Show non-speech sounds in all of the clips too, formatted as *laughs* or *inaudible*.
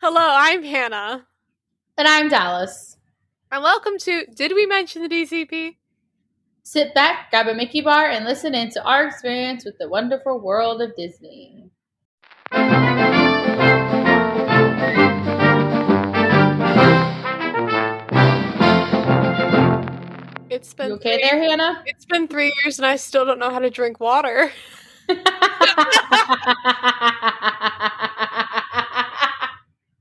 Hello, I'm Hannah. And I'm Dallas. And welcome to Did We Mention the DCP? Sit back, grab a Mickey bar, and listen in to our experience with the wonderful world of Disney. It's been You okay three, there, Hannah? It's been three years and I still don't know how to drink water. *laughs* *laughs*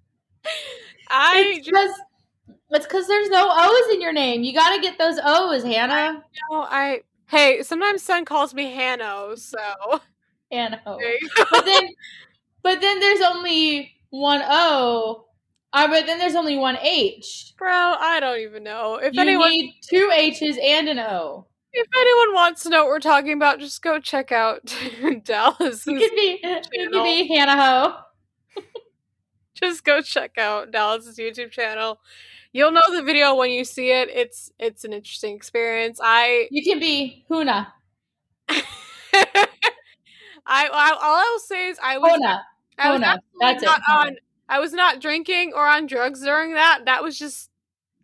*laughs* I it's just because it's because there's no O's in your name. You got to get those O's, Hannah. know I hey, sometimes son calls me Hanno, so Hannah. there you go. But then, but then there's only one O. Uh, but then there's only one H. Bro, I don't even know. If You anyone need two H's and an O. if anyone wants to know what we're talking about, just go check out *laughs* Dallas. You could be, you could be Hannah Ho. *laughs* just go check out Dallas's YouTube channel. You'll know the video when you see it. It's it's an interesting experience. I You can be Huna. *laughs* I, I all I will say is I was Hona. I was Hona. That's it. not Hona. on I was not drinking or on drugs during that. That was just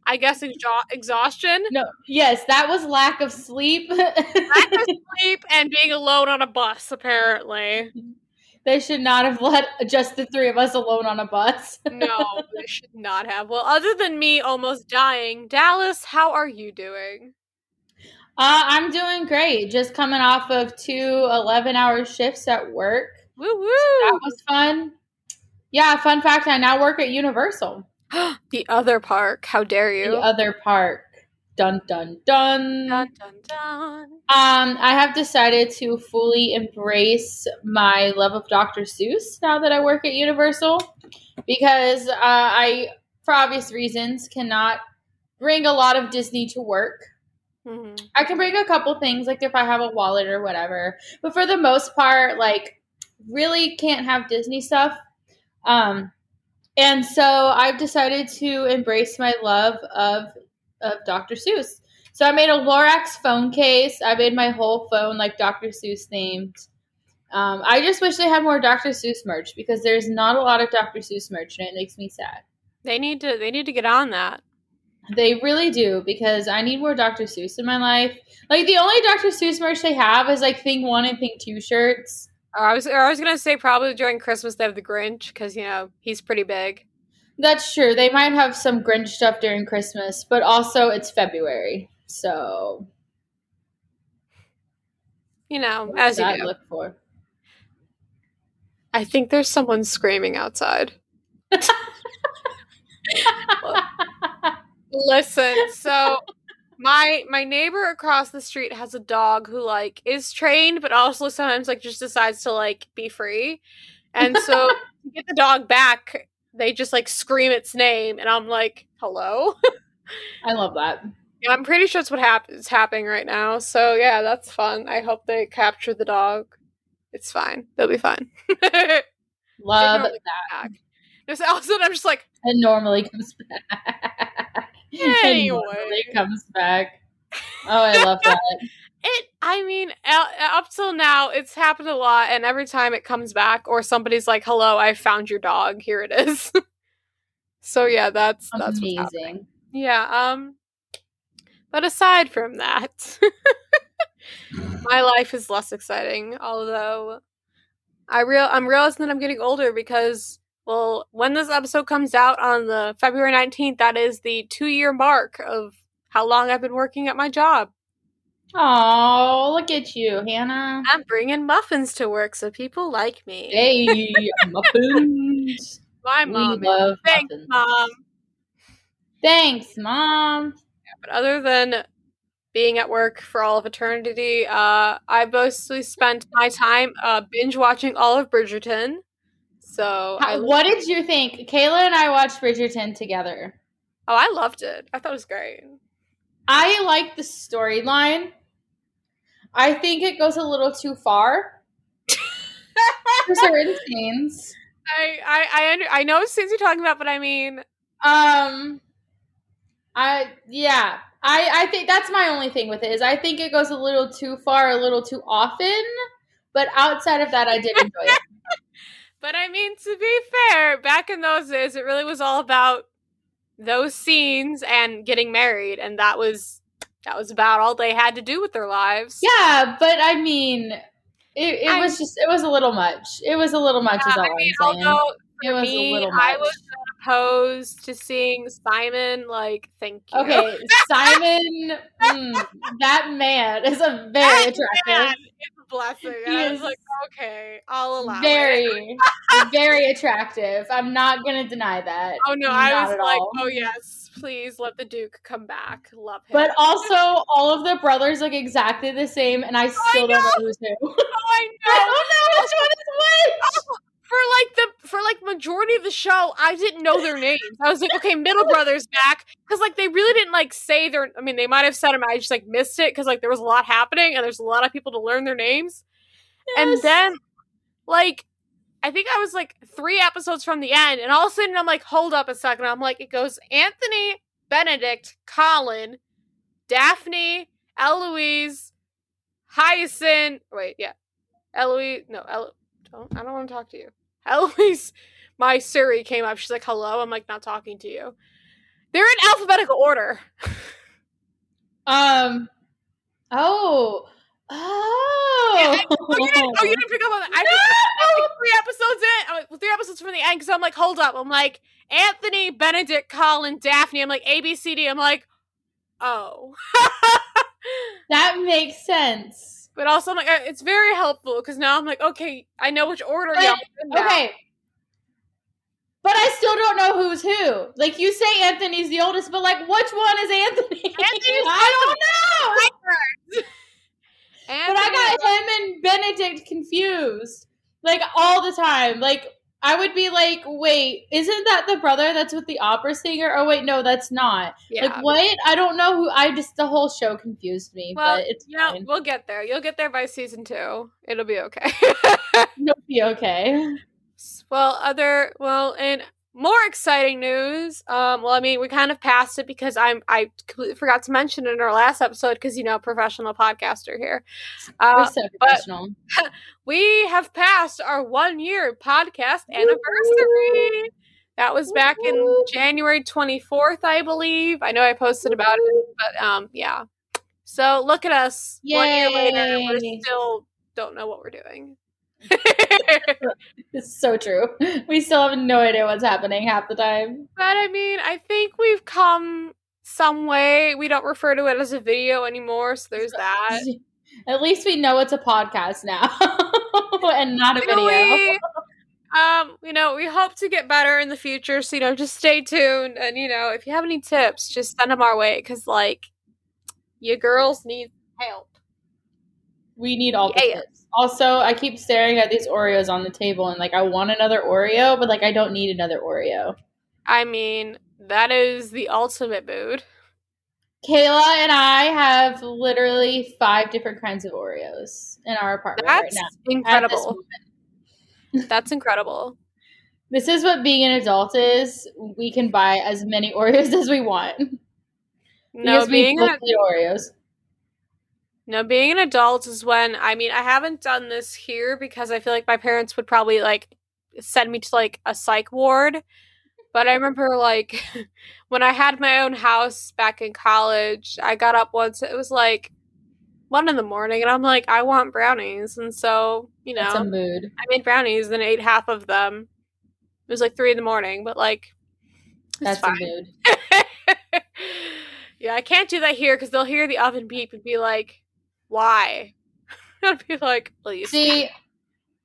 I guess exha- exhaustion, No, yes, that was lack of sleep. lack of *laughs* sleep, and being alone on a bus. Apparently, mm-hmm. They should not have let just the three of us alone on a bus. *laughs* no, they should not have. Well, other than me almost dying, Dallas, how are you doing? Uh, I'm doing great. Just coming off of two 11 hour shifts at work. Woo That was fun. Yeah, fun fact I now work at Universal, *gasps* the other park. How dare you? the other park. Dun dun dun. Dun, dun, dun. Um, I have decided to fully embrace my love of Dr. Seuss now that I work at Universal because uh, I, for obvious reasons, cannot bring a lot of Disney to work. Mhm. I can bring a couple things, like if I have a wallet or whatever, but for the most part, like, really can't have Disney stuff. Um, and so I've decided to embrace my love of of Dr. Seuss. So I made a Lorax phone case. I made my whole phone like Dr. Seuss themed. Um, I just wish they had more Dr. Seuss merch because there's not a lot of Dr. Seuss merch, and it makes me sad. They need to. They need to get on that. They really do because I need more Dr. Seuss in my life. Like the only Dr. Seuss merch they have is like Thing One and Thing Two shirts. I was. I was gonna say probably during Christmas they have the Grinch because you know he's pretty big. That's true. They might have some Grinch stuff during Christmas, but also it's February, so You know, what as you do. look for? I think there's someone screaming outside. *laughs* Listen, so my my neighbor across the street has a dog who like is trained but also sometimes like just decides to like be free. And so *laughs* to get the dog back, they just like scream its name and I'm like, "Hello?" *laughs* I love that. Yeah, I'm pretty sure it's what hap- is happening right now. So yeah, that's fun. I hope they capture the dog. It's fine. They'll be fine. *laughs* Love that. back. Just all of a sudden, I'm just like, It normally comes back. *laughs* It normally comes back. Oh, I love that. It. I mean, up till now, it's happened a lot, and every time it comes back, or somebody's like, "Hello, I found your dog. Here it is." *laughs* so yeah, that's that's. Amazing. Yeah. Um. But aside from that, *laughs* my life is less exciting. Although, I real I'm realizing that I'm getting older because, well, when this episode comes out on the February 19th, that is the two year mark of how long I've been working at my job. Oh, look at you, Hannah. I'm bringing muffins to work, so people like me. Hey, *laughs* muffins. My mom. Thanks, muffins. mom. Thanks, mom. But other than being at work for all of eternity, uh, I mostly spent my time uh, binge watching all of Bridgerton. So I How, what did you think? Kayla and I watched Bridgerton together. oh, I loved it. I thought it was great. I like the storyline. I think it goes a little too far for certain scenes. I I I, under, I know scenes you're talking about, but I mean, Um, I yeah, I I think that's my only thing with it is I think it goes a little too far, a little too often. But outside of that, I did enjoy it. *laughs* But I mean, to be fair, back in those days, it really was all about those scenes and getting married, and that was that was about all they had to do with their lives. Yeah, but I mean, it, it I- was just it was a little much. It was a little much. all I mean, although it was me. I was opposed to seeing Simon. Like, thank you. okay, *laughs* Simon. mm, that man is a very That attractive. Blessing. And He I was like, okay, I'll allow it. very, very attractive. I'm not gonna deny that. Oh no, I was like, all. oh yes, please let the Duke come back. Love him. But also, all of the brothers look exactly the same, and I still don't know who's who. oh, I *laughs* I know. don't know which one is which. *laughs* Oh, For like the for like majority of the show, I didn't know their names. I was like, okay, middle brother's back because like they really didn't like say their. I mean, they might have said them. I just like missed it because like there was a lot happening and there's a lot of people to learn their names. And then, like, I think I was like three episodes from the end, and all of a sudden I'm like, hold up a second. I'm like, it goes Anthony, Benedict, Colin, Daphne, Eloise, Hyacinth. Wait, yeah, Eloise. No, Elo- don't. I don't want to talk to you. *laughs* Eloise, my Siri came up. She's like, hello. I'm like, not talking to you. They're in alphabetical order. Um. Oh. Oh. *laughs* Yeah, I- Oh, you didn't, oh, you didn't pick up on that. I up like *laughs* three episodes in. I'm like, three episodes from the end because I'm like, hold up. I'm like, Anthony, Benedict, Colin, Daphne. I'm like, A, B, C, D. I'm like, oh. that makes sense. But also, I'm like, uh, it's very helpful because now I'm like, okay, I know which order But- y'all. Okay. But I still don't know who's who. Like you say Anthony's the oldest, but like which one is Anthony? *laughs* Anthony's I don't know. But I got him and Benedict confused. Like all the time. Like I would be like, wait, isn't that the brother that's with the opera singer? Oh wait, no, that's not. yeah. Like what? I don't know who I just the whole show confused me, well, but it's know, fine. we'll get there. You'll get there by season two. It'll be okay. It'll be okay. *laughs* Well, other well, and more exciting news. Um, well, I mean, we kind of passed it because I'm I completely forgot to mention it in our last episode because you know, professional podcaster here. We're Uh, so professional. *laughs* we have passed our one year podcast anniversary. That was back in January 24th, I believe. I know I posted about it, but um, yeah. So look at us. One year later, Yay. we still don't know what we're doing. *laughs* It's so true. We still have no idea what's happening half the time. But I mean, I think we've come some way. We don't refer to it as a video anymore, so there's that. *laughs* At least we know it's a podcast now *laughs* and not a video. Um, you know, we hope to get better in the future. So you know, just stay tuned, and you know, if you have any tips, just send them our way because like, you girls need help. We need all the Yeah. tips. Also, I keep staring at these Oreos on the table and like I want another Oreo, but like I don't need another Oreo. I mean, that is the ultimate mood. Kayla and I have literally five different kinds of Oreos in our apartment That's right now. incredible. That's incredible. This is what being an adult is. We can buy as many *laughs* Oreos as we want. No, Because being both an Oreos. No, being an adult is when I mean I haven't done this here because I feel like my parents would probably like send me to like a psych ward. But I remember like *laughs* when I had my own house back in college, I got up once it was like one in the morning and I'm like, I want brownies and so, you know, mood. I made brownies and ate half of them. It was like three in the morning, but like That's fine. a mood. *laughs* yeah, I can't do that here because they'll hear the oven beep and be like, "Why?" *laughs* I'd be like, "Please." See,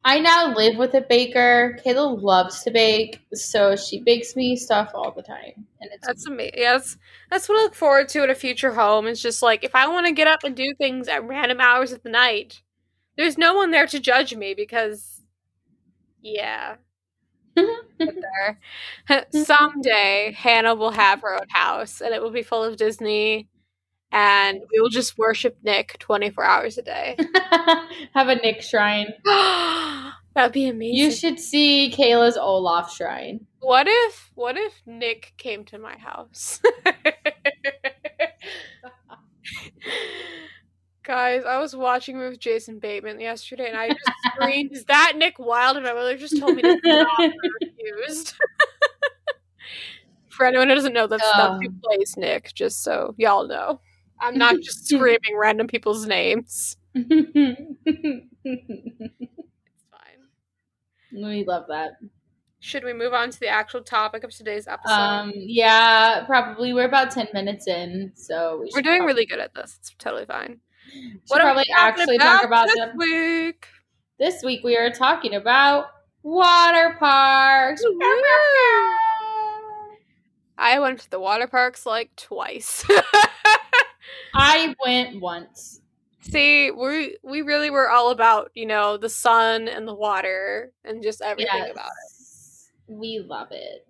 I now live with a baker. Kayla loves to bake, so she bakes me stuff all the time, and it's That's amazing. Yeah, that's, that's what I look forward to in a future home. It's just like if I want to get up and do things at random hours of the night, there's no one there to judge me because, yeah. *laughs* *laughs* Someday, Hannah will have her own house, and it will be full of Disney, and we will just worship Nick 24 hours a day. *laughs* have a Nick shrine. *gasps* That'd be amazing. You should see Kayla's Olaf shrine. What if what if Nick came to my house? *laughs* Guys, I was watching with Jason Bateman yesterday and I just screamed, Is that Nick Wilde? And my mother just told me to stop. *laughs* Refused. For anyone who doesn't know, that's, that's who Um. plays Nick, just so y'all know. I'm not *laughs* just screaming random people's names. *laughs* It's fine. we love that. Should we move on to the actual topic of today's episode? Um, yeah, probably. We're about ten minutes in, so we We're doing prob- really good at this. It's totally fine. should What are we probably actually talk about this the week? This week we are talking about water parks. I went to the water parks like twice. *laughs* I went once. See, we we really were all about, you know, the sun and the water and just everything Yes. about it. We love it.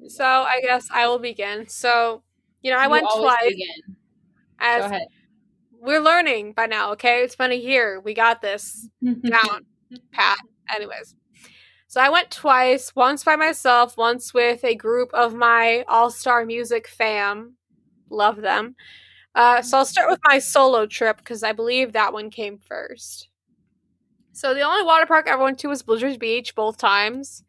it. So I guess I will begin. So, you know, I You went twice begin. Go as ahead. we're learning by now, okay? It's been a year. We got this down *laughs* pat. Anyways. So I went twice, once by myself, once with a group of my all-star music fam. Love them. Uh, so I'll start with my solo trip because I believe that one came first. So the only water park I ever went to was Blizzard Beach both times.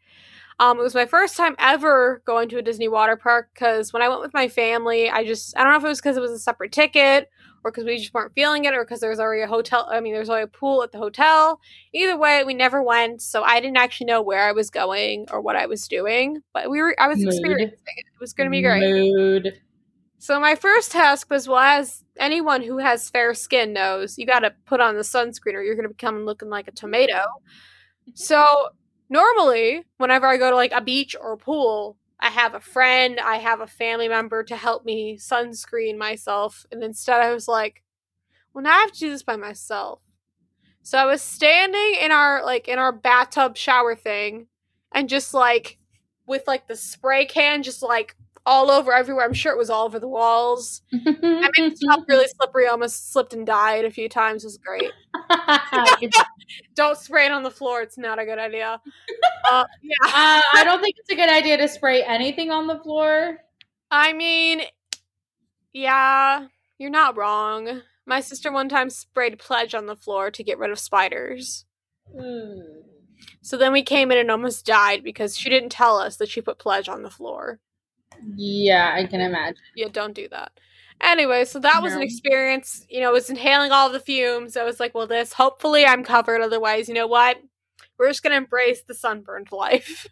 Um, it was my first time ever going to a Disney water park because when I went with my family, I just I don't know if it was because it was a separate ticket or because we just weren't feeling it or because there was already a hotel. I mean, there was already a pool at the hotel. Either way, we never went, so I didn't actually know where I was going or what I was doing. But we were I was Mood. experiencing it. It was going to be great. Mood. So my first task was, well, as anyone who has fair skin knows, you got to put on the sunscreen or you're going to become looking like a tomato. Mm-hmm. So normally, whenever I go to like a beach or a pool, I have a friend, I have a family member to help me sunscreen myself, and instead I was like, well, now I have to do this by myself. So I was standing in our like in our bathtub shower thing, and just like with like the spray can, just like all over everywhere. I'm sure it was all over the walls. *laughs* I made top really slippery. Almost slipped and died a few times. It was great. *laughs* Don't spray it on the floor. It's not a good idea. *laughs* Uh, yeah. Uh, I don't think it's a good idea to spray anything on the floor. I mean, yeah, you're not wrong. My sister one time sprayed pledge on the floor to get rid of spiders. So then we came in and almost died because she didn't tell us that she put pledge on the floor. Yeah, I can imagine. Yeah, don't do that. Anyway, so that was an experience. You know, it was inhaling all the fumes. I was like, well, this, hopefully I'm covered. Otherwise, you know what? We're just going to embrace the sunburned life.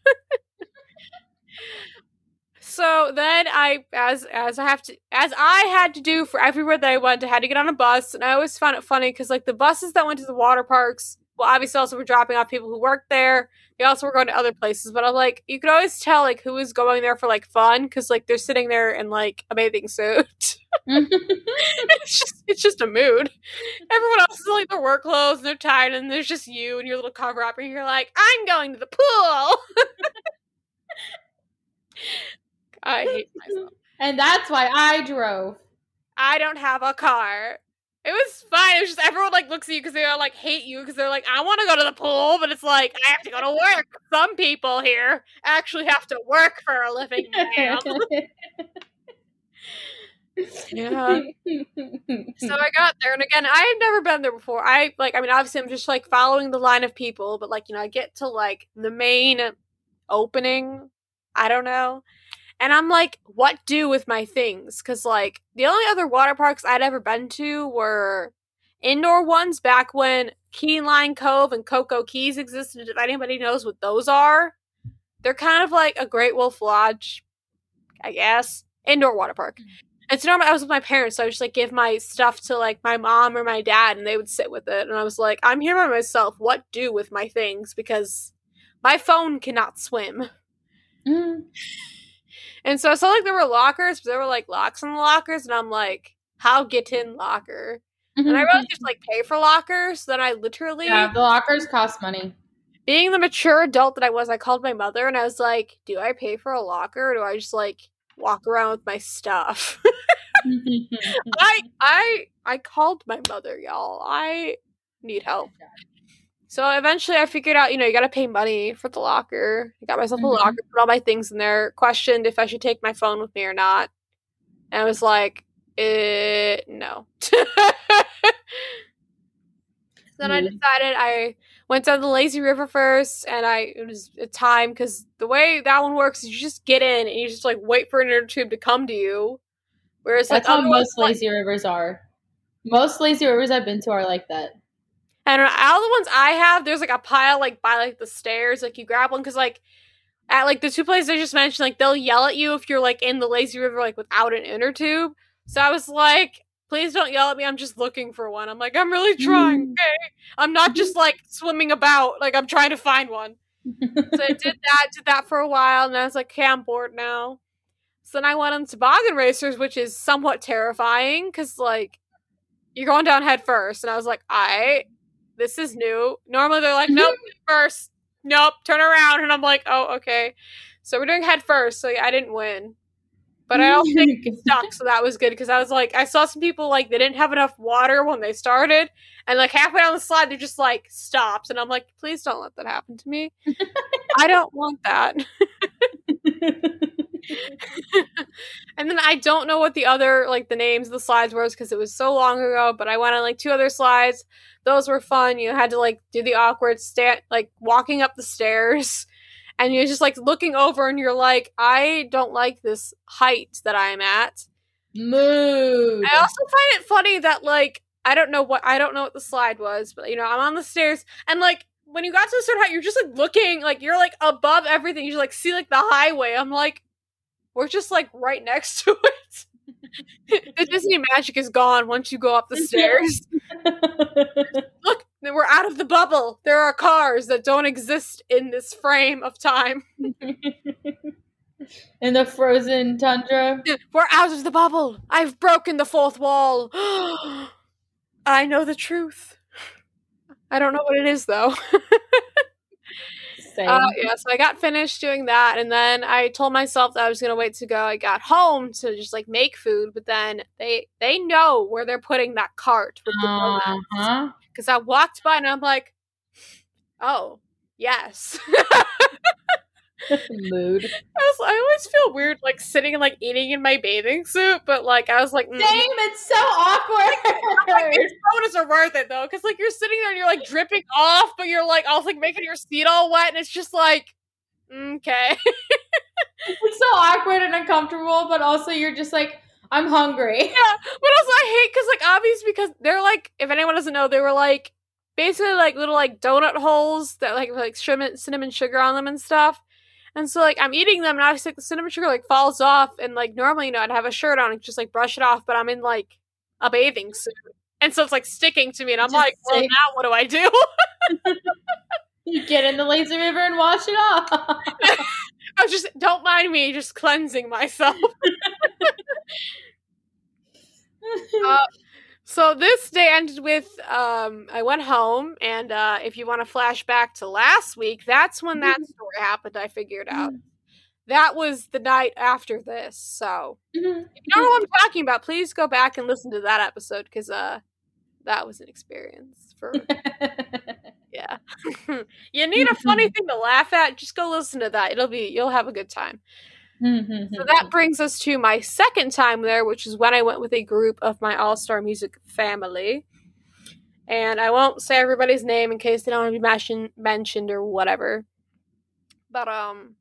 *laughs* so then I, as, as I have to, as I had to do for everywhere that I went, I had to get on a bus. And I always found it funny because, like, the buses that went to the water parks, well, obviously also were dropping off people who worked there. They also were going to other places, but I'm like, you could always tell like who was going there for like fun because like they're sitting there in like a bathing suit. it's just it's just a mood. Everyone else is in, like their work clothes and they're tired, and there's just you and your little cover up, and you're like, I'm going to the pool. *laughs* I hate myself. and that's why I drove. I don't have a car. It was fine. It was just everyone like looks at you because they all like hate you because they're like, I want to go to the pool, but it's like I have to go to work. Some people here actually have to work for a living. *laughs* ma'am." yeah. So I got there, and again, I had never been there before. I like, I mean, obviously, I'm just like following the line of people, but like, you know, I get to like the main opening. I don't know, and I'm like, what do with my things? Because like the only other water parks I'd ever been to were indoor ones back when Key Lime Cove and Coco Keys existed. If anybody knows what those are, they're kind of like a Great Wolf Lodge, I guess, indoor water park. And so normally I was with my parents, so I would just like give my stuff to like my mom or my dad, and they would sit with it. And I was like, I'm here by myself. What do with my things? Because my phone cannot swim. Mm. And so I saw like there were lockers, but there were like locks in the lockers, and I'm like, how get in locker? And I mm-hmm, realized just mm-hmm. like pay for lockers. So then I literally, yeah, the lockers cost money. being the mature adult that I was, I called my mother and I was like, do I pay for a locker or do I just like walk around with my stuff? Mm-hmm, *laughs* I I I called my mother, y'all. I need help. So eventually I figured out, you know, you gotta pay money for the locker. I got myself a Mhm. locker, put all my things in there, questioned if I should take my phone with me or not. And I was like, Uh, no. *laughs* then I decided I went down the lazy river first, and I it was a time because the way that one works is you just get in and you just like wait for an inner tube to come to you. Whereas like That's how other ones, most lazy rivers are. Most lazy rivers I've been to are like that. And all the ones I have, there's like a pile like by like the stairs. Like you grab one because like at like the two places I just mentioned, like they'll yell at you if you're like in the lazy river like without an inner tube. So I was like, please don't yell at me. I'm just looking for one. I'm like, I'm really trying. Mm. Okay, I'm not just like swimming about. Like I'm trying to find one. So I did *laughs* that, did that for a while, and I was like, okay, I'm bored now. So then I went on toboggan racers, which is somewhat terrifying because like you're going down head first, and I was like, I this is new. Normally they're like, mm-hmm. nope, first, nope, turn around, and I'm like, oh, okay. So we're doing head first, so I didn't win, but I also stuck, *laughs* so that was good because I was like, I saw some people like they didn't have enough water when they started, and like halfway down the slide they're just like stops, and I'm like, please don't let that happen to me. *laughs* I don't want that. *laughs* *laughs* and then I don't know what the other like the names of the slides were because it was so long ago. But I went on like two other slides. Those were fun. You had to like do the awkward stand, like walking up the stairs, *laughs* and you're just like looking over, and you're like, I don't like this height that I'm at. Mood. I also find it funny that like I don't know what I don't know what the slide was, but you know I'm on the stairs and like when you got to a certain height, you're just like looking like you're like above everything. You just like see like the highway. I'm like, we're just like right next to it. the Disney magic is gone once you go up the *laughs* stairs. *laughs* Look, we're out of the bubble. There are cars that don't exist in this frame of time. *laughs* In the frozen tundra. We're out of the bubble. I've broken the fourth wall. *gasps* I know the truth. I don't know what it is though. Same. Uh, yeah, so I got finished doing that, and then I told myself that I was gonna wait to go. I got home to just like make food, but then they they know where they're putting that cart with the uh-huh. because I walked by and I'm like, oh yes. *laughs* Mood. I I always feel weird like sitting and like eating in my bathing suit, but like I was like, mm, Same. It's so awkward. These photos are worth it though, because like you're sitting there and you're like dripping off, but you're like also like making your seat all wet, and it's just like, mm, okay. *laughs* it's so awkward and uncomfortable, but also you're just like, I'm hungry. Yeah, but also I hate because like obviously because they're like if anyone doesn't know they were like basically like little like donut holes that like like cinnamon sugar on them and stuff. And so like I'm eating them and obviously like, the cinnamon sugar like falls off and like normally you know I'd have a shirt on and just like brush it off, but I'm in like a bathing suit. And so it's like sticking to me and I'm Just like, well now what do I do? *laughs* You get in the lazy river and wash it off. *laughs* I was just don't mind me just cleansing myself. *laughs* Uh, so this day ended with um I went home and uh if you want to flash back to last week, that's when that story happened, I figured out. That was the night after this. So if you don't know what I'm talking about, please go back and listen to that episode because uh that was an experience for *laughs* yeah. *laughs* you need a funny thing to laugh at, just go listen to that. It'll be you'll have a good time. So that brings us to my second time there, which is when I went with a group of my All Star Music family. And I won't say everybody's name in case they don't want to be mention- mentioned or whatever. But um,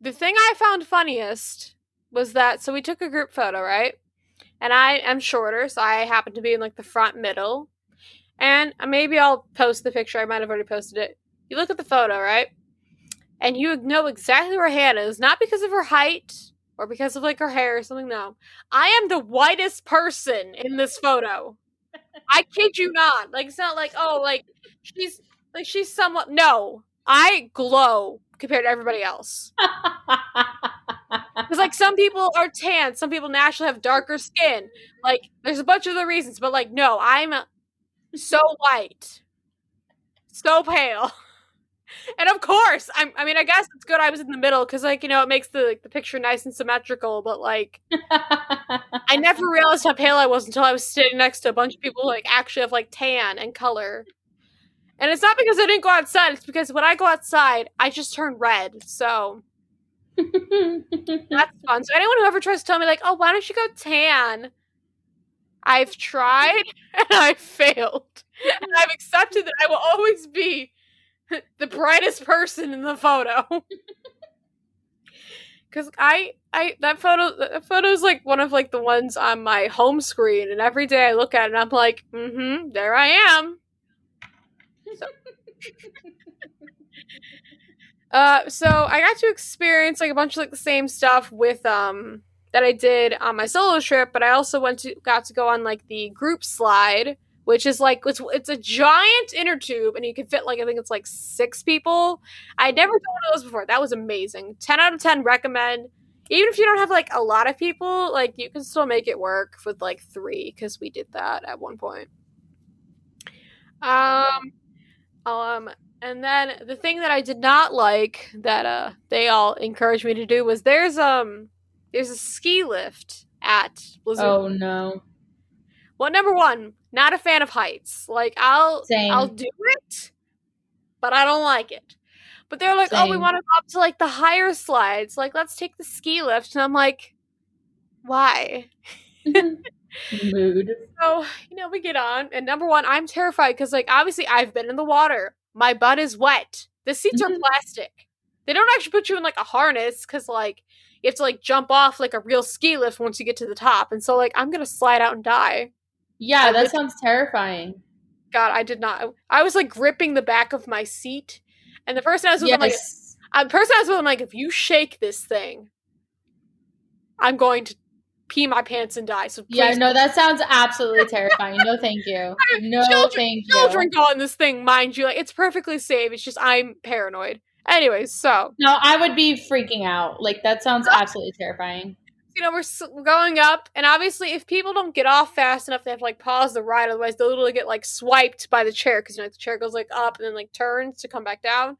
the thing I found funniest was that so we took a group photo, right? And I am shorter, so I happen to be in like the front middle. And maybe I'll post the picture. I might have already posted it. You look at the photo, right? And you know exactly where Hannah is, not because of her height or because of like her hair or something. No, I am the whitest person in this photo. I kid you not. Like it's not like oh, like she's like she's somewhat. No, I glow compared to everybody else. *laughs* Because like some people are tan, some people naturally have darker skin. Like there's a bunch of other reasons, but like no, I'm so white, so pale. *laughs* And of course, I'm, I mean, I guess it's good I was in the middle because, like, you know, it makes the like, the picture nice and symmetrical. But like, I *laughs* never realized how pale I was until I was sitting next to a bunch of people who like actually have like tan and color. And it's not because I didn't go outside; it's because when I go outside, I just turn red. So that's *laughs* fun. So anyone who ever tries to tell me like, "Oh, why don't you go tan?" I've tried *laughs* and I've failed. And I've accepted that I will always be *laughs* the brightest person in the photo. *laughs* Cause I I that photo that photo's like one of like the ones on my home screen and every day I look at it and I'm like, mm-hmm, there I am. So. *laughs* uh so I got to experience like a bunch of like the same stuff with um that I did on my solo trip, but I also went to got to go on like the group slide, which is like it's it's a giant inner tube and you can fit like I think it's like six people. I'd never done one of those before. That was amazing. Ten out of ten recommend. Even if you don't have like a lot of people, like you can still make it work with like three because we did that at one point. Um, um, and then the thing that I did not like that uh they all encouraged me to do was there's um there's a ski lift at Blizzard. Oh no. Well, number one, not a fan of heights. Like I'll Same. I'll do it, but I don't like it. But they're like, oh, we want to go up to like the higher slides. Like, let's take the ski lift. And I'm like, why? *laughs* Mood. *laughs* So, you know, we get on, and number one, I'm terrified because, like, obviously, I've been in the water. My butt is wet. The seats are Mhm. plastic. They don't actually put you in like a harness because, like, you have to like jump off like a real ski lift once you get to the top. And so, like, I'm gonna slide out and die. Yeah, that sounds terrifying. God, I did not. I was like gripping the back of my seat, and the person I was with, I'm like, Yes. the person I was with, I'm like, if you shake this thing, I'm going to pee my pants and die. So Yeah, no, that sounds absolutely *laughs* terrifying. No, thank you. No, Children- thank you. children go on this thing, mind you. Like it's perfectly safe. It's just I'm paranoid. Anyways, so No, I would be freaking out. Like that sounds *laughs* absolutely terrifying. You know we're going up, and obviously if people don't get off fast enough, they have to like pause the ride. Otherwise, they'll literally get like swiped by the chair because you know the chair goes like up and then like turns to come back down.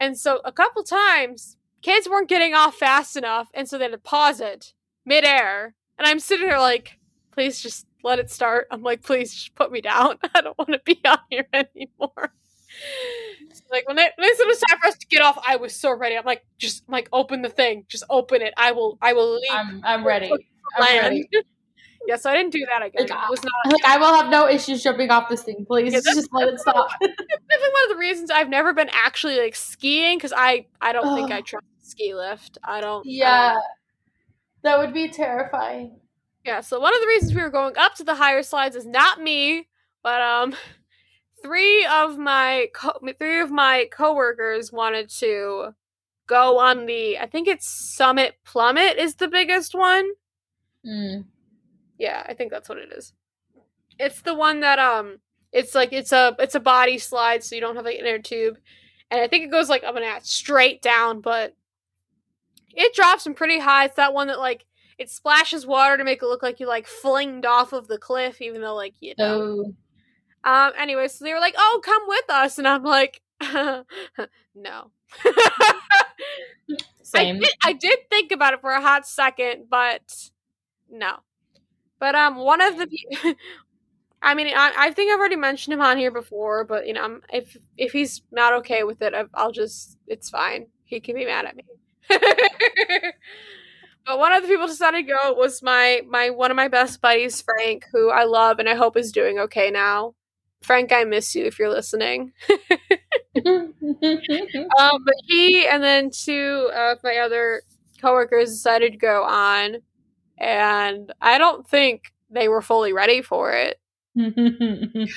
And so a couple times, kids weren't getting off fast enough, and so they had to pause it midair. And I'm sitting there like, please just let it start. I'm like, please just put me down. *laughs* I don't want to be on here *laughs* anymore. Like when they when it was time for us to get off, I was so ready. I'm like, just like open the thing, just open it. I will I will leave I'm I'm ready. I'm ready. *laughs* yeah, so I didn't do that again. Like, it was not Like I will have no issues jumping off this thing. Please Yeah, just let it stop. *laughs* definitely one of the reasons I've never been actually like skiing because I I don't think I trust ski lift. I don't. I yeah. don't- That would be terrifying. yeah. So one of the reasons we were going up to the higher slides is not me, but um, three of my co- three of my coworkers wanted to go on the. I think it's Summit Plummet is the biggest one. Mm. Yeah, I think that's what it is. It's the one that um it's like it's a it's a body slide so you don't have like an inner tube. And I think it goes like up and out straight down, but it drops them pretty high. It's that one that like it splashes water to make it look like you like flinged off of the cliff, even though like you know. So Um anyway, so they were like, Oh, come with us and I'm like *laughs* No. *laughs* I same. did, I did think about it for a hot second, but no. But um, one of the, *laughs* I mean, I, I think I've already mentioned him on here before, but you know, I'm, if if he's not okay with it, I, I'll just, it's fine. He can be mad at me. but one of the people decided to go was my my one of my best buddies, Frank, who I love and I hope is doing okay now. Frank, I miss you if you're listening. *laughs* *laughs* Um, but he and then two of my other coworkers decided to go on, and I don't think they were fully ready for it. *laughs*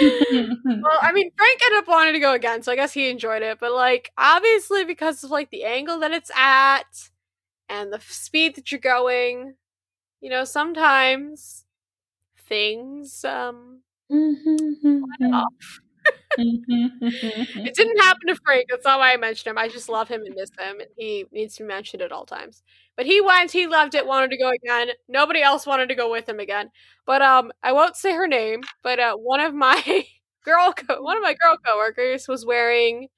Well, I mean, Frank ended up wanting to go again, so I guess he enjoyed it. But like, obviously, because of like the angle that it's at and the speed that you're going, you know, sometimes things um off. *laughs* It didn't happen to Frank. That's not why I mentioned him. I just love him and miss him, and he needs to be mentioned at all times. But he went. He loved it. Wanted to go again. Nobody else wanted to go with him again. But um, I won't say her name. But uh, one of my *laughs* girl, co- one of my girl coworkers was wearing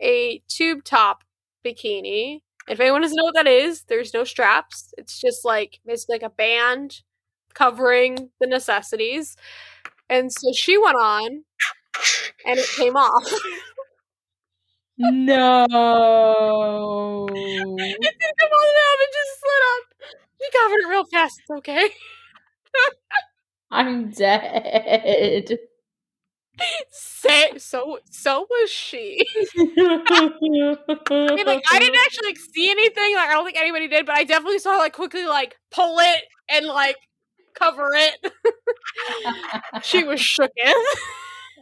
a tube top bikini. If anyone doesn't know what that is, there's no straps. It's just like it's like a band covering the necessities. And so she went on, and it came off. no. *laughs* it didn't come on up. It just slid up. She covered it real fast. It's okay. I'm dead. Say, so so was she. I *laughs* mean, like I didn't *laughs* actually like, see anything. Like I don't think anybody did, but I definitely saw like quickly like pull it and like cover it. she was shooken. *laughs*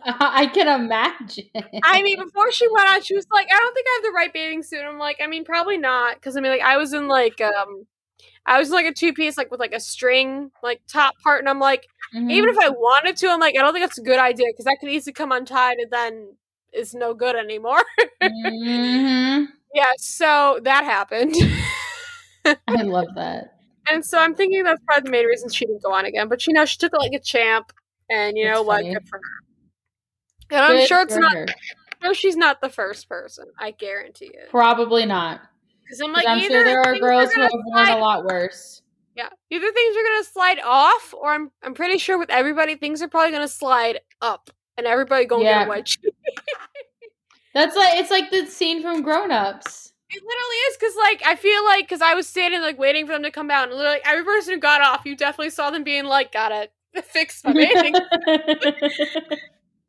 I can imagine. I mean, before she went out, she was like, "I don't think I have the right bathing suit." I'm like, I mean, probably not, because I mean, like, I was in like, um, I was in, like a two piece, like with like a string, like top part, and I'm like, mm-hmm. even if I wanted to, I'm like, I don't think that's a good idea because that could easily come untied and then is no good anymore. mm-hmm. *laughs* Yeah, so that happened. I love that. And so I'm thinking that's probably the main reason she didn't go on again. But you know, she took it like a champ, and you that's know what? Good for her. And I'm sure it's not. No, she's not the first person. I guarantee it. Probably not. Because I'm like, I'm sure there are girls who have worn a lot worse. Yeah, either things are gonna slide off, or I'm I'm pretty sure with everybody things are probably gonna slide up, and everybody gonna yeah. get a. *laughs* That's like it's like the scene from Grown Ups. It literally is because like I feel like because I was standing like waiting for them to come out, and literally every person who got off, you definitely saw them being like, "Got it, fix my bathing."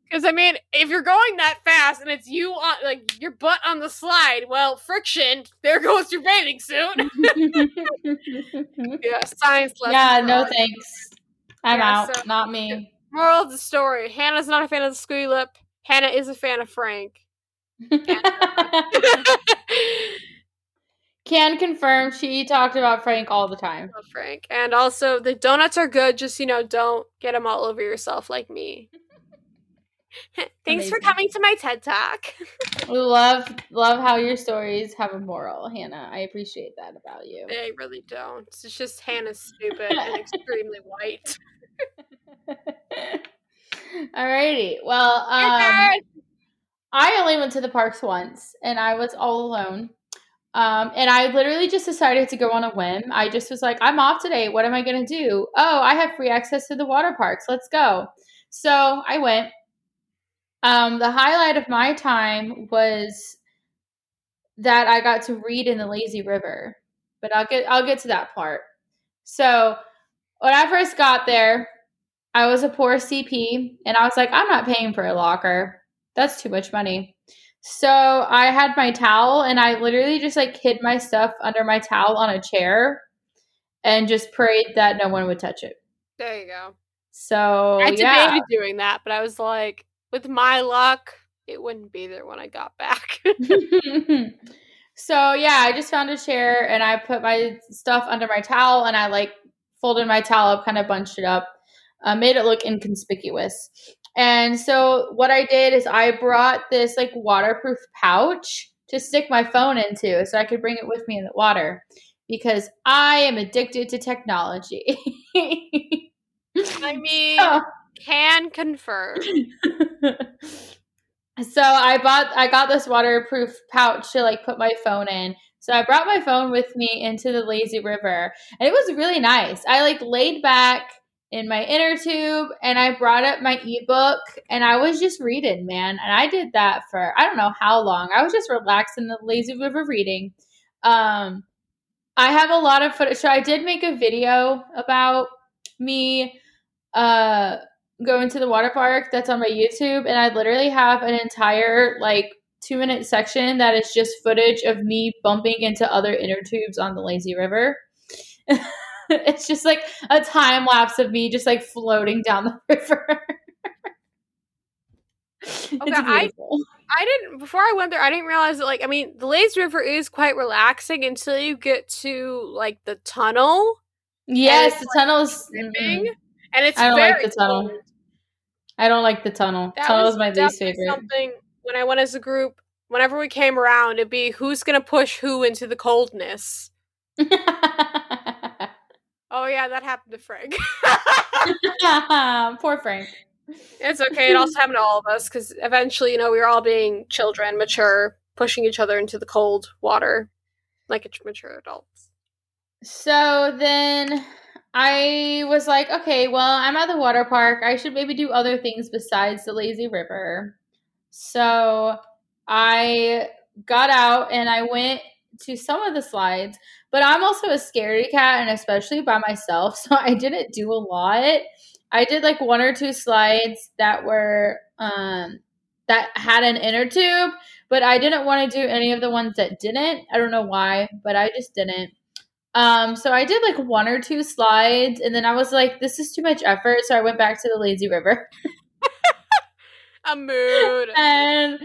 Because I mean, if you're going that fast and it's you on like your butt on the slide, well, friction. There goes your bathing suit. *laughs* yeah, science lesson. Yeah, no thanks. I'm yeah, out. So, not me. Moral of the story: Hannah's not a fan of the squeaky lip. Hannah is a fan of Frank. *laughs* Can confirm she talked about Frank all the time. Frank, and also the donuts are good. Just you know, don't get them all over yourself like me. *laughs* Thanks Amazing. for coming to my TED Talk. *laughs* love love how your stories have a moral, Hannah. I appreciate that about you. They really don't. It's just Hannah's stupid and extremely white. Alrighty. Well, um, I only went to the parks once, and I was all alone. Um, and I literally just decided to go on a whim. I just was like, I'm off today. What am I going to do? Oh, I have free access to the water parks. Let's go. So I went. Um, the highlight of my time was that I got to read in the lazy river, but I'll get I'll get to that part. So when I first got there, I was a poor CP, and I was like, I'm not paying for a locker. That's too much money. So I had my towel, and I literally just like hid my stuff under my towel on a chair, and just prayed that no one would touch it. There you go. So I yeah. debated doing that, but I was like, with my luck, it wouldn't be there when I got back. *laughs* so yeah, I just found a chair and I put my stuff under my towel and I like folded my towel up, kind of bunched it up, uh, made it look inconspicuous. And so what I did is I brought this like waterproof pouch to stick my phone into so I could bring it with me in the water because I am addicted to technology. I *laughs* mean, oh can confirm. *laughs* so I bought I got this waterproof pouch to like put my phone in. So I brought my phone with me into the lazy river. And it was really nice. I like laid back in my inner tube and I brought up my ebook and I was just reading, man. And I did that for I don't know how long. I was just relaxed in the lazy river reading. Um I have a lot of footage. So I did make a video about me uh going to the water park that's on my YouTube, and I literally have an entire like two minute section that is just footage of me bumping into other inner tubes on the lazy river. *laughs* *laughs* it's just like a time lapse of me just like floating down the *laughs* river. okay, I, I didn't before I went there. I didn't realize that like I mean the lazy river is quite relaxing until you get to like the tunnel. Yes, the like, tunnel is. Mm-hmm. And it's I don't like the tunnel. Cold. I don't like the tunnel. That tunnel is my least favorite. Something when I went as a group, whenever we came around, it'd be who's gonna push who into the coldness. *laughs* oh yeah, that happened to Frank. *laughs* Poor Frank. It's okay. It also happened to all of us because eventually, you know, we were all being children, mature, pushing each other into the cold water like mature adults. So then I was like, okay, well, I'm at the water park. I should maybe do other things besides the lazy river. So I got out and I went to some of the slides, but I'm also a scaredy cat and especially by myself, *laughs* so I didn't do a lot. I did like one or two slides that were um that had an inner tube, but I didn't want to do any of the ones that didn't. I don't know why, but I just didn't. Um, so I did like one or two slides, and then I was like, "This is too much effort," so I went back to the lazy river. *laughs* A mood. *laughs* and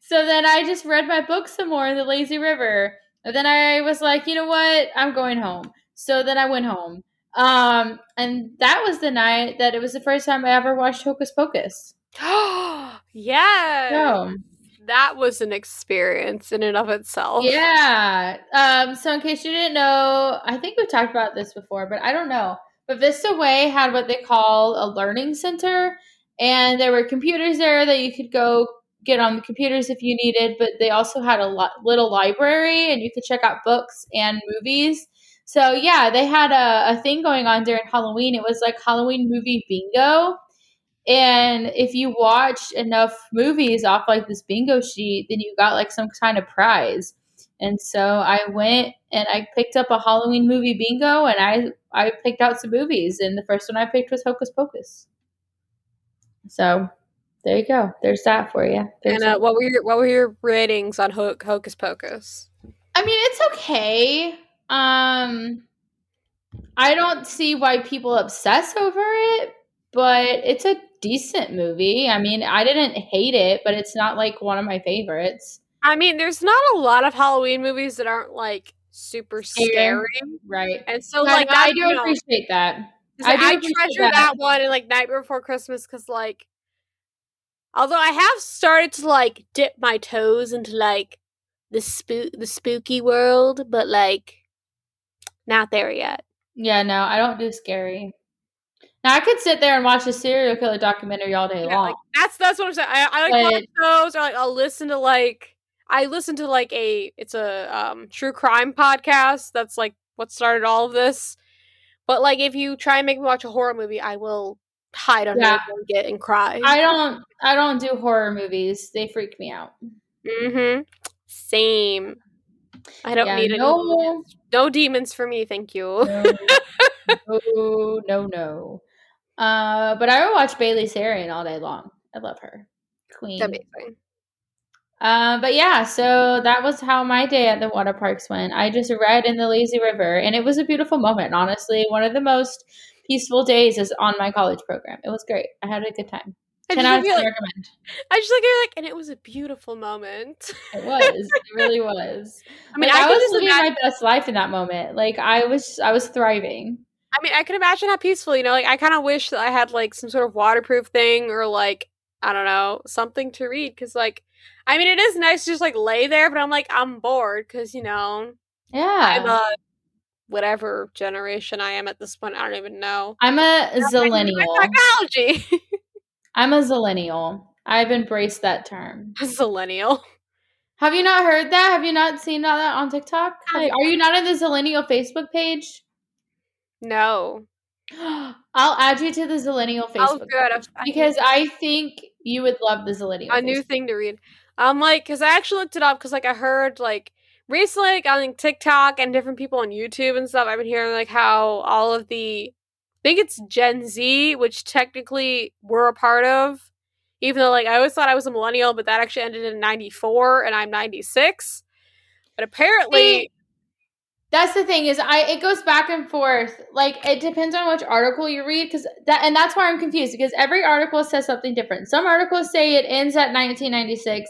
so then I just read my book some more in the lazy river. And then I was like, you know what? I'm going home. So then I went home. Um, and that was the night that it was the first time I ever watched Hocus Pocus. *gasps* Oh, yeah. So That was an experience in and of itself. Yeah. Um, so in case you didn't know, I think we've talked about this before, but I don't know. But Vista Way had what they call a learning center, and there were computers there that you could go get on the computers if you needed. But they also had a little library, and you could check out books and movies. So yeah, they had a, a thing going on during Halloween. It was like Halloween movie bingo. And if you watched enough movies off like this bingo sheet, then you got like some kind of prize. And so I went and I picked up a Halloween movie bingo and I I picked out some movies and the first one I picked was Hocus Pocus. So there you go. There's that for you. There's And uh, what were your what were your ratings on Ho- Hocus Pocus? I mean, it's okay. Um I don't see why people obsess over it, but it's a decent movie. I mean, I didn't hate it, but it's not like one of my favorites. I mean, there's not a lot of Halloween movies that aren't like super Scary. scary, Right. and so Yeah, like no, that, I do know, appreciate that. I I, treasure that. that. one and like Nightmare Before Christmas because like, although I have started to like dip my toes into like the spook the spooky world, but like not there yet. Yeah, no, I don't do scary. Now I could sit there and watch a serial killer documentary all day Yeah, long. like that's that's what I'm saying. I, I like watch those, or like I'll listen to like I listen to like a it's a um true crime podcast. That's like what started all of this. But like if you try and make me watch a horror movie, I will hide under Yeah. a blanket and cry. I don't I don't do horror movies. They freak me out. mm-hmm. Same. I don't Yeah, need any no, no demons for me, thank you. no, no, no, no. Uh, but I would watch Bailey Sarian all day long. I love her. Queen. Amazing. Uh, but yeah, so that was how my day at the water parks went. I just read in the lazy river, and it was a beautiful moment. Honestly, one of the most peaceful days is on my college program. It was great. I had a good time. I Ten just out of ten like, recommend. I just like you're like, and it was a beautiful moment. It was. it really *laughs* was. I mean, Like, I, I, was living imagine. my best life in that moment. Like I was, I was thriving. I mean, I can imagine how peaceful, you know, like I kind of wish that I had like some sort of waterproof thing or like I don't know, something to read cuz like I mean, it is nice to just like lay there, but I'm like I'm bored cuz you know, yeah, I'm a whatever generation I am at this point, I don't even know. I'm a zillennial. Technology. *laughs* I'm a zillennial. I've embraced that term. Zillennial. Have you not heard that? Have you not seen that on TikTok? Are you not in the Zillennial Facebook page? No. *gasps* I'll add you to the Zillennial Oh, Facebook good. I- I because I think you would love the Zillennial. a new thing to read. I'm um, like, cause I actually looked it up because like I heard like recently like, on TikTok and different people on YouTube and stuff. I've been hearing like how all of the, I think it's Gen Z, which technically we're a part of, even though like I always thought I was a millennial, but that actually ended in '94 and I'm '96. But apparently, That's the thing is I it goes back and forth. Like it depends on which article you read because that and that's why I'm confused because every article says something different. Some articles say it ends at 1996.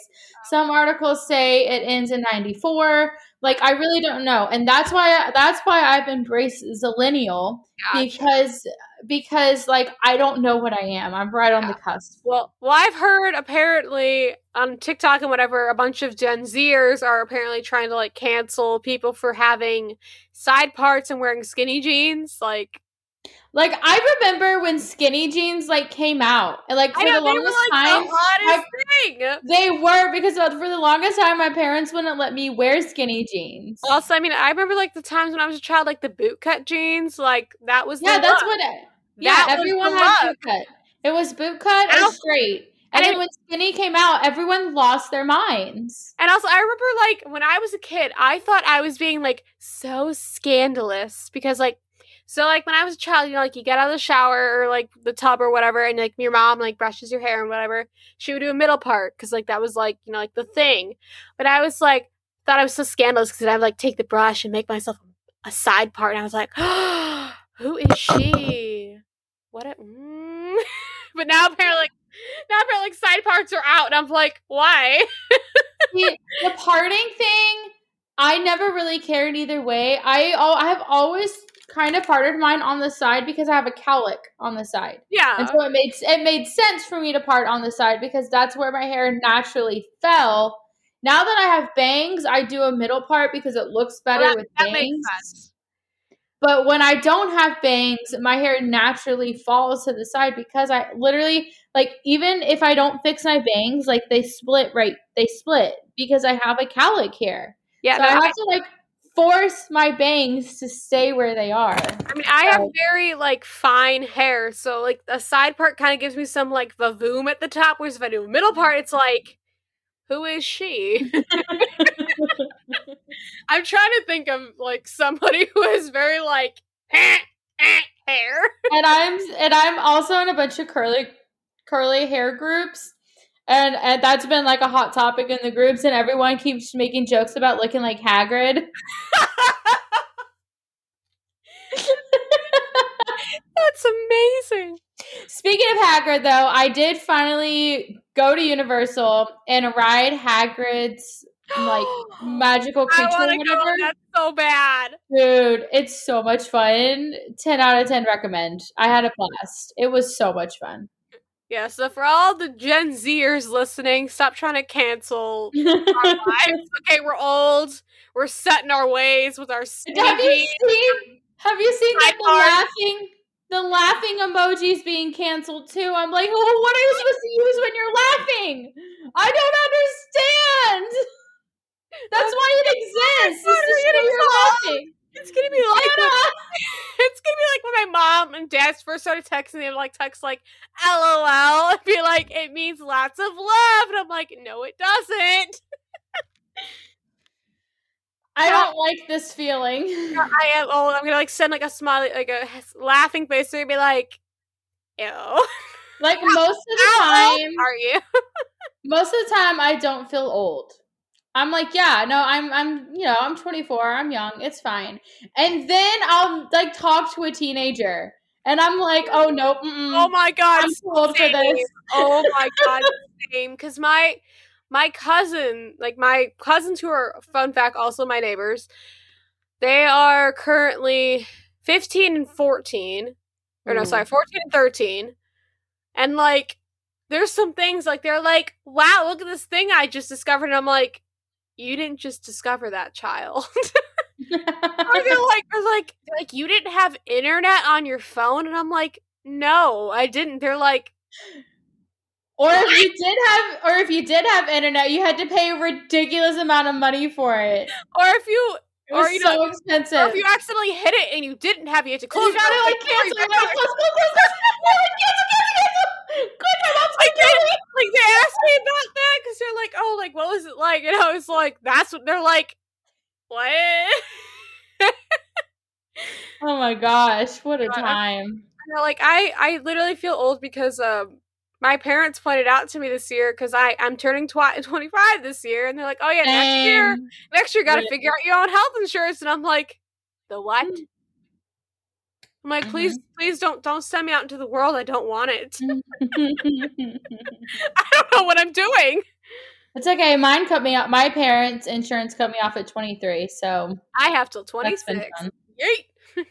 Some articles say it ends in 94. Like I really don't know. And that's why that's why I've embraced Zillennial Gotcha. because because like I don't know what I am. I'm right on the cusp. Well, well, I've heard apparently on TikTok and whatever, a bunch of Gen Zers are apparently trying to like cancel people for having side parts and wearing skinny jeans. Like, Like I remember when skinny jeans like came out. And like for I know the they were longest like time the hottest thing. They were because uh, for the longest time, my parents wouldn't let me wear skinny jeans. Also, I mean, I remember like the times when I was a child, like the bootcut jeans, like that was yeah, the that's look. what. It, That yeah, everyone had bootcut. It was boot cut Ow. and straight. And, And then I- when skinny came out, everyone lost their minds. And also, I remember like when I was a kid, I thought I was being like so scandalous because like, so like when I was a child, you know, like you get out of the shower or like the tub or whatever, and like your mom like brushes your hair and whatever, she would do a middle part because like that was like you know like the thing. But I was like thought I was so scandalous because I'd like take the brush and make myself a side part, and I was like, *gasps* who is she? What? A, mm. *laughs* but now apparently like now apparently like side parts are out, and I'm like, why? See, the parting thing, I never really cared either way. I oh, I have always kind of parted mine on the side because I have a cowlick on the side. Yeah. And so it made it made sense for me to part on the side because that's where my hair naturally fell. Now that I have bangs, I do a middle part because it looks better Well, that- with that bangs. But when I don't have bangs, my hair naturally falls to the side because I literally like even if I don't fix my bangs, like they split right, they split because I have a cowlick here. Yeah, so no, I I, have to like force my bangs to stay where they are. I mean, I have very like fine hair, so like the side part kind of gives me some like vavoom at the top. Whereas if I do a middle part, it's like, who is she? *laughs* I'm trying to think of like somebody *laughs* who is very like *laughs* hair. and I'm and I'm also in a bunch of curly curly hair groups. And, and that's been like a hot topic in the groups, and everyone keeps making jokes about looking like Hagrid. *laughs* That's amazing. Speaking of Hagrid, though, I did finally go to Universal and ride Hagrid's like *gasps* magical I creature want to go. That's so bad. Dude, it's so much fun. 10 out of 10 recommend. I had a blast. It was so much fun. Yeah. So for all the Gen Zers listening, stop trying to cancel our *laughs* lives. Okay, we're old. We're set in our ways with our have you seen have you seen like the laughing the laughing emojis being canceled too? I'm like, oh, what are you supposed to use when you're laughing? I don't understand. *laughs* That's why it exists. It's to show you're laughing. It's gonna be like *laughs* it's gonna be like when my mom and dad first started texting me, like text like LOL and be like, it means lots of love. And I'm like, no, it doesn't. I don't like this feeling. I am old. I'm gonna like send like a smiley, like a laughing face and be like, ew. Like *laughs* most of the How time, are you? most of the time I don't feel old. I'm like, yeah, no, I'm I'm you know, I'm 24, I'm young, it's fine. And then I'll like talk to a teenager and I'm like, oh no, Oh my god, I'm too old for this. Oh my *laughs* god, same. Because my my cousin, like my cousins who are fun fact, also my neighbors, they are currently fifteen and fourteen, or no, Ooh. sorry, fourteen and thirteen, and like there's some things like they're like, wow, look at this thing I just discovered, and I'm like, you didn't just discover that, child. or they're like, like, they're like you didn't have internet on your phone, and I'm like, no, I didn't. They're like. or if you did have or if you did have internet, you had to pay a ridiculous amount of money for it. Or if you It was Or, you so know, expensive. or if you accidentally hit it and you didn't have, you had to you close. gotta it. like. Like, like, cancel. Quick, my mom's Like, me. like they asked me about that because they're like, "Oh, like what was it like?" And I was like, "That's what they're like." What? *laughs* Oh my gosh, what a time. Like, I I literally feel old because um my parents pointed out to me this year because I I'm turning twi- 25 this year, and they're like, "Oh yeah, next year, next year, you got to figure out your own health insurance." And I'm like, "The what?" I'm like, mm-hmm. please, please don't don't send me out into the world. I don't want it. *laughs* *laughs* I don't know what I'm doing. it's okay. Mine cut me off. My parents' insurance cut me off at 23, so I have till that's 26. fun. Yeet.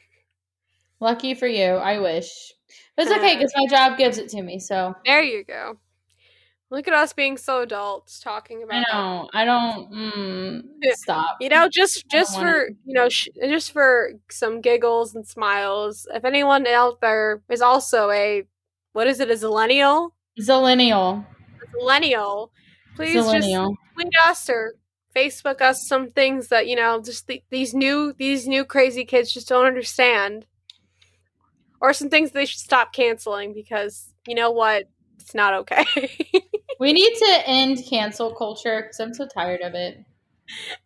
Lucky for you. I wish. But it's okay uh, because my job gives it to me, so There you go. Look at us being so adults talking about. I know. I don't. Mm, *laughs* stop. You know, just just for you know, sh- just for some giggles and smiles. If anyone out there is also a, what is it, a zillennial? Zillennial. A zillennial. Please just Zillennial. tweet us or Facebook us some things that you know, just the, these new these new crazy kids just don't understand, or some things they should stop canceling because you know what, it's not okay. *laughs* We need to end cancel culture because I'm so tired of it.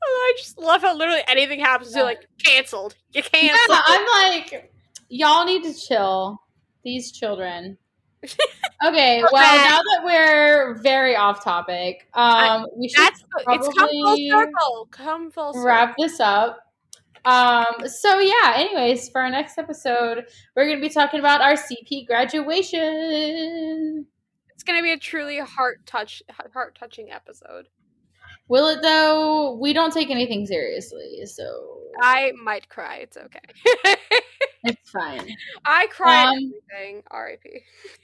I just love how literally anything happens, you're like canceled. You canceled. Yeah, I'm like, y'all need to chill. These children. *laughs* Okay, well, Okay. now that we're very off topic, um, we should That's it's come full circle. Come full circle. wrap this up. Um, so yeah, anyways, for our next episode, we're gonna be talking about our CP graduation. It's gonna be a truly heart touch, heart touching episode. Will it though? We don't take anything seriously, so I might cry. It's okay. *laughs* it's fine. I cry Um, everything. R.I.P.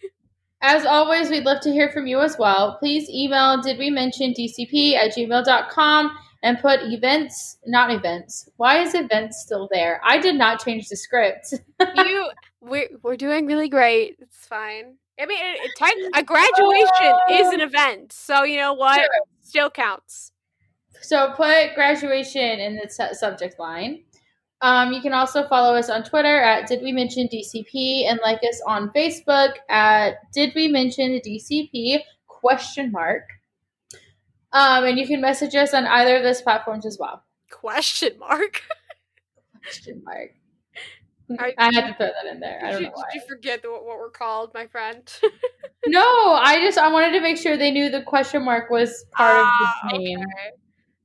*laughs* As always, we'd love to hear from you as well. Please email did we mention DCP at gmail.com and put events, not events. Why is events still there? I did not change the script. *laughs* you, we're we're doing really great. It's fine. I mean, it, it, a graduation is an *laughs* event, so you know what? Sure. Still counts. So put graduation in the su- subject line. Um, you can also follow us on Twitter at Did We Mention DCP and like us on Facebook at Did We Mention DCP question mark. Um, and you can message us on either of those platforms as well. Question mark. *laughs* Question mark. Are- I had to throw that in there. I Did don't you, know why. did you forget the, what we're called, my friend? *laughs* No, I just I wanted to make sure they knew the question mark was part of Ah, the name. okay.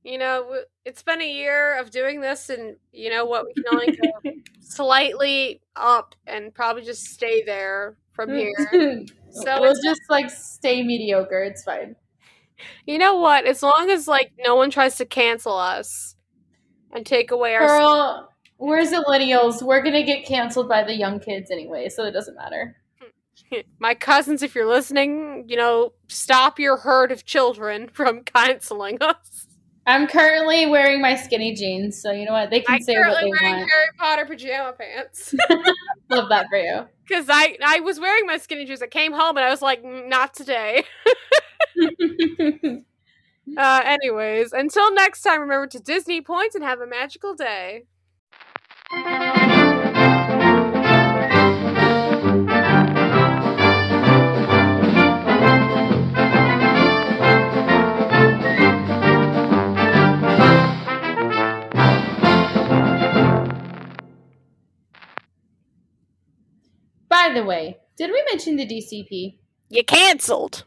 You know, it's been a year of doing this, and you know what? We can only go *laughs* slightly up and probably just stay there from here. *laughs* So we'll just like stay mediocre. It's fine. You know what? As long as like no one tries to cancel us and take away our Girl, we're millennials. We're gonna get canceled by the young kids anyway, so it doesn't matter. *laughs* my cousins, if you're listening, you know, stop your herd of children *laughs* from canceling us. I'm currently wearing my skinny jeans, so you know what? They can I'm say what currently wearing. Harry Potter pajama pants *laughs* Love that for you. because I I was wearing my skinny jeans. I came home and I was like, "Mm, not today. Uh, anyways, until next time, remember to Disney points and have a magical day. By the way, did we mention the DCP? You canceled.